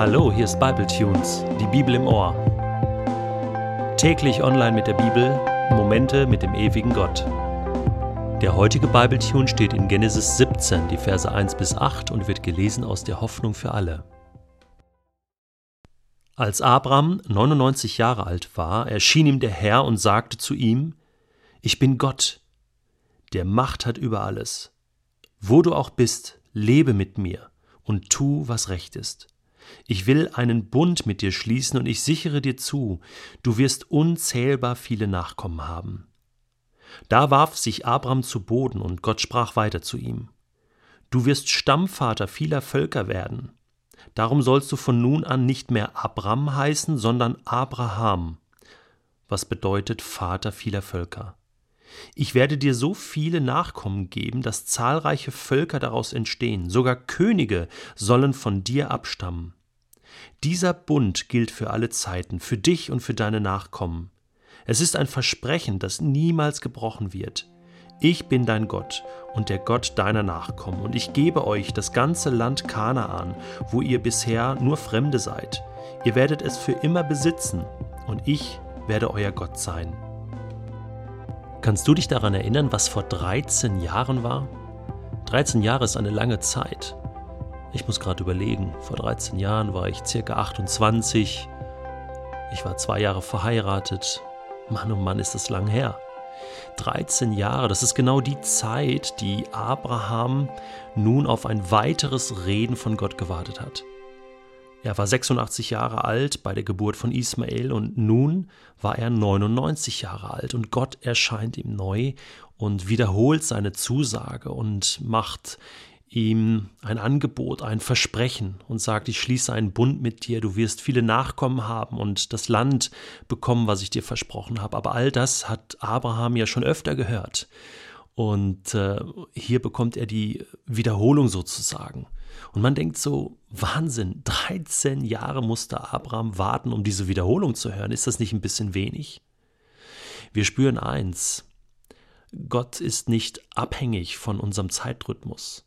Hallo, hier ist Bible Tunes, die Bibel im Ohr. Täglich online mit der Bibel, Momente mit dem ewigen Gott. Der heutige Bible Tune steht in Genesis 17, die Verse 1 bis 8 und wird gelesen aus der Hoffnung für alle. Als Abraham 99 Jahre alt war, erschien ihm der Herr und sagte zu ihm: Ich bin Gott, der Macht hat über alles. Wo du auch bist, lebe mit mir und tu, was recht ist. Ich will einen Bund mit dir schließen und ich sichere dir zu, du wirst unzählbar viele Nachkommen haben. Da warf sich Abraham zu Boden und Gott sprach weiter zu ihm. Du wirst Stammvater vieler Völker werden. Darum sollst du von nun an nicht mehr Abram heißen, sondern Abraham, was bedeutet Vater vieler Völker. Ich werde dir so viele Nachkommen geben, dass zahlreiche Völker daraus entstehen, sogar Könige sollen von dir abstammen. Dieser Bund gilt für alle Zeiten, für dich und für deine Nachkommen. Es ist ein Versprechen, das niemals gebrochen wird. Ich bin dein Gott und der Gott deiner Nachkommen, und ich gebe euch das ganze Land Kanaan, wo ihr bisher nur Fremde seid. Ihr werdet es für immer besitzen, und ich werde euer Gott sein. Kannst du dich daran erinnern, was vor 13 Jahren war? 13 Jahre ist eine lange Zeit. Ich muss gerade überlegen, vor 13 Jahren war ich circa 28. Ich war zwei Jahre verheiratet. Mann, oh Mann, ist das lang her. 13 Jahre, das ist genau die Zeit, die Abraham nun auf ein weiteres Reden von Gott gewartet hat. Er war 86 Jahre alt bei der Geburt von Ismael und nun war er 99 Jahre alt und Gott erscheint ihm neu und wiederholt seine Zusage und macht ihm ein Angebot, ein Versprechen und sagt, ich schließe einen Bund mit dir, du wirst viele Nachkommen haben und das Land bekommen, was ich dir versprochen habe. Aber all das hat Abraham ja schon öfter gehört. Und äh, hier bekommt er die Wiederholung sozusagen. Und man denkt so, Wahnsinn, 13 Jahre musste Abraham warten, um diese Wiederholung zu hören. Ist das nicht ein bisschen wenig? Wir spüren eins, Gott ist nicht abhängig von unserem Zeitrhythmus.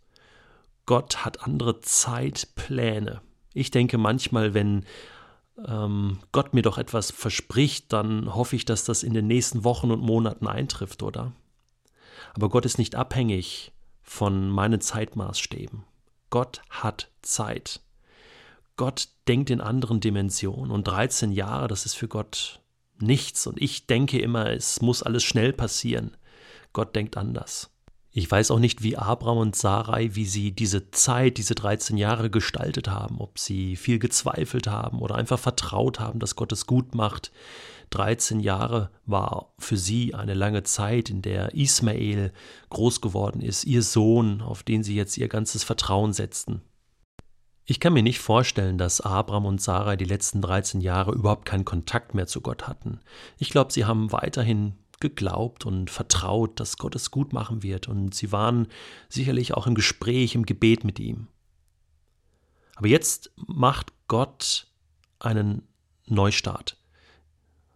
Gott hat andere Zeitpläne. Ich denke manchmal, wenn ähm, Gott mir doch etwas verspricht, dann hoffe ich, dass das in den nächsten Wochen und Monaten eintrifft, oder? Aber Gott ist nicht abhängig von meinen Zeitmaßstäben. Gott hat Zeit. Gott denkt in anderen Dimensionen und 13 Jahre, das ist für Gott nichts. Und ich denke immer, es muss alles schnell passieren. Gott denkt anders. Ich weiß auch nicht, wie Abraham und Sarai, wie sie diese Zeit, diese 13 Jahre gestaltet haben, ob sie viel gezweifelt haben oder einfach vertraut haben, dass Gott es gut macht. 13 Jahre war für sie eine lange Zeit, in der Ismael groß geworden ist, ihr Sohn, auf den sie jetzt ihr ganzes Vertrauen setzten. Ich kann mir nicht vorstellen, dass Abraham und Sarai die letzten 13 Jahre überhaupt keinen Kontakt mehr zu Gott hatten. Ich glaube, sie haben weiterhin geglaubt und vertraut, dass Gott es gut machen wird, und sie waren sicherlich auch im Gespräch, im Gebet mit ihm. Aber jetzt macht Gott einen Neustart.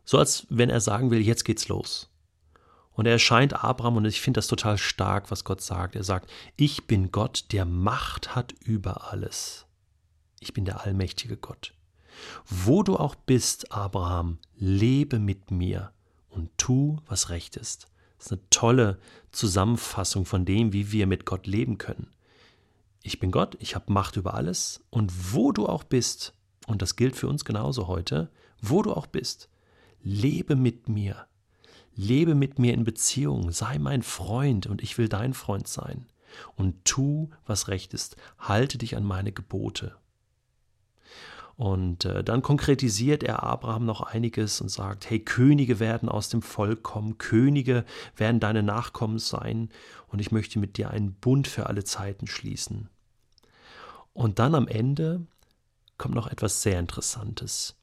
So als wenn er sagen will, jetzt geht's los. Und er erscheint Abraham, und ich finde das total stark, was Gott sagt. Er sagt, ich bin Gott, der Macht hat über alles. Ich bin der allmächtige Gott. Wo du auch bist, Abraham, lebe mit mir und tu, was recht ist. Das ist eine tolle Zusammenfassung von dem, wie wir mit Gott leben können. Ich bin Gott, ich habe Macht über alles und wo du auch bist, und das gilt für uns genauso heute, wo du auch bist, lebe mit mir. Lebe mit mir in Beziehung, sei mein Freund und ich will dein Freund sein. Und tu, was recht ist, halte dich an meine Gebote. Und äh, dann konkretisiert er Abraham noch einiges und sagt, hey, Könige werden aus dem Volk kommen, Könige werden deine Nachkommen sein und ich möchte mit dir einen Bund für alle Zeiten schließen. Und dann am Ende kommt noch etwas sehr Interessantes.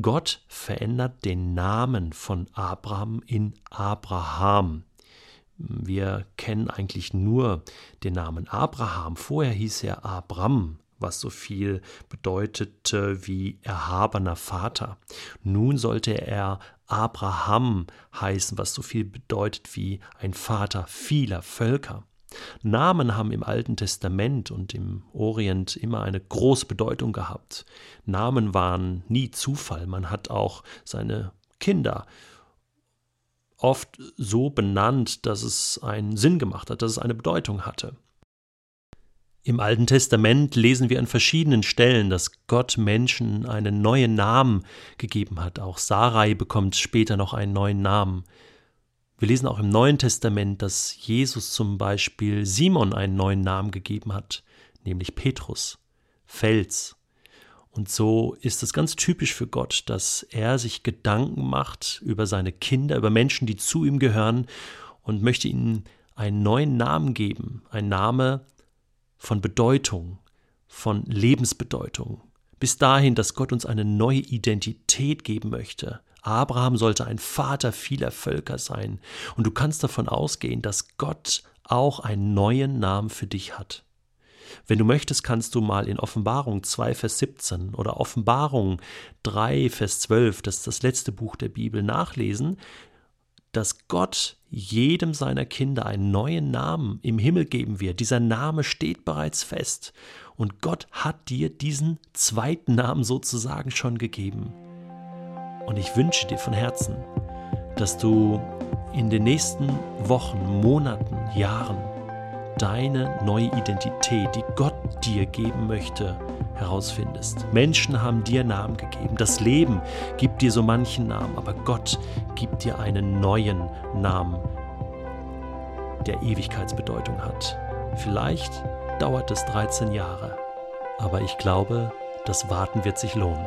Gott verändert den Namen von Abraham in Abraham. Wir kennen eigentlich nur den Namen Abraham. Vorher hieß er Abram was so viel bedeutete wie erhabener Vater. Nun sollte er Abraham heißen, was so viel bedeutet wie ein Vater vieler Völker. Namen haben im Alten Testament und im Orient immer eine große Bedeutung gehabt. Namen waren nie Zufall. Man hat auch seine Kinder oft so benannt, dass es einen Sinn gemacht hat, dass es eine Bedeutung hatte. Im Alten Testament lesen wir an verschiedenen Stellen, dass Gott Menschen einen neuen Namen gegeben hat. Auch Sarai bekommt später noch einen neuen Namen. Wir lesen auch im Neuen Testament, dass Jesus zum Beispiel Simon einen neuen Namen gegeben hat, nämlich Petrus, Fels. Und so ist es ganz typisch für Gott, dass er sich Gedanken macht über seine Kinder, über Menschen, die zu ihm gehören und möchte ihnen einen neuen Namen geben, ein Name von Bedeutung, von Lebensbedeutung, bis dahin, dass Gott uns eine neue Identität geben möchte, Abraham sollte ein Vater vieler Völker sein. Und du kannst davon ausgehen, dass Gott auch einen neuen Namen für dich hat. Wenn du möchtest, kannst du mal in Offenbarung 2, Vers 17 oder Offenbarung 3, Vers 12, das ist das letzte Buch der Bibel, nachlesen, dass Gott jedem seiner Kinder einen neuen Namen im Himmel geben wird. Dieser Name steht bereits fest. Und Gott hat dir diesen zweiten Namen sozusagen schon gegeben. Und ich wünsche dir von Herzen, dass du in den nächsten Wochen, Monaten, Jahren deine neue Identität, die Gott dir geben möchte, herausfindest. Menschen haben dir Namen gegeben. Das Leben gibt dir so manchen Namen, aber Gott gibt dir einen neuen Namen, der Ewigkeitsbedeutung hat. Vielleicht dauert es 13 Jahre, aber ich glaube, das Warten wird sich lohnen.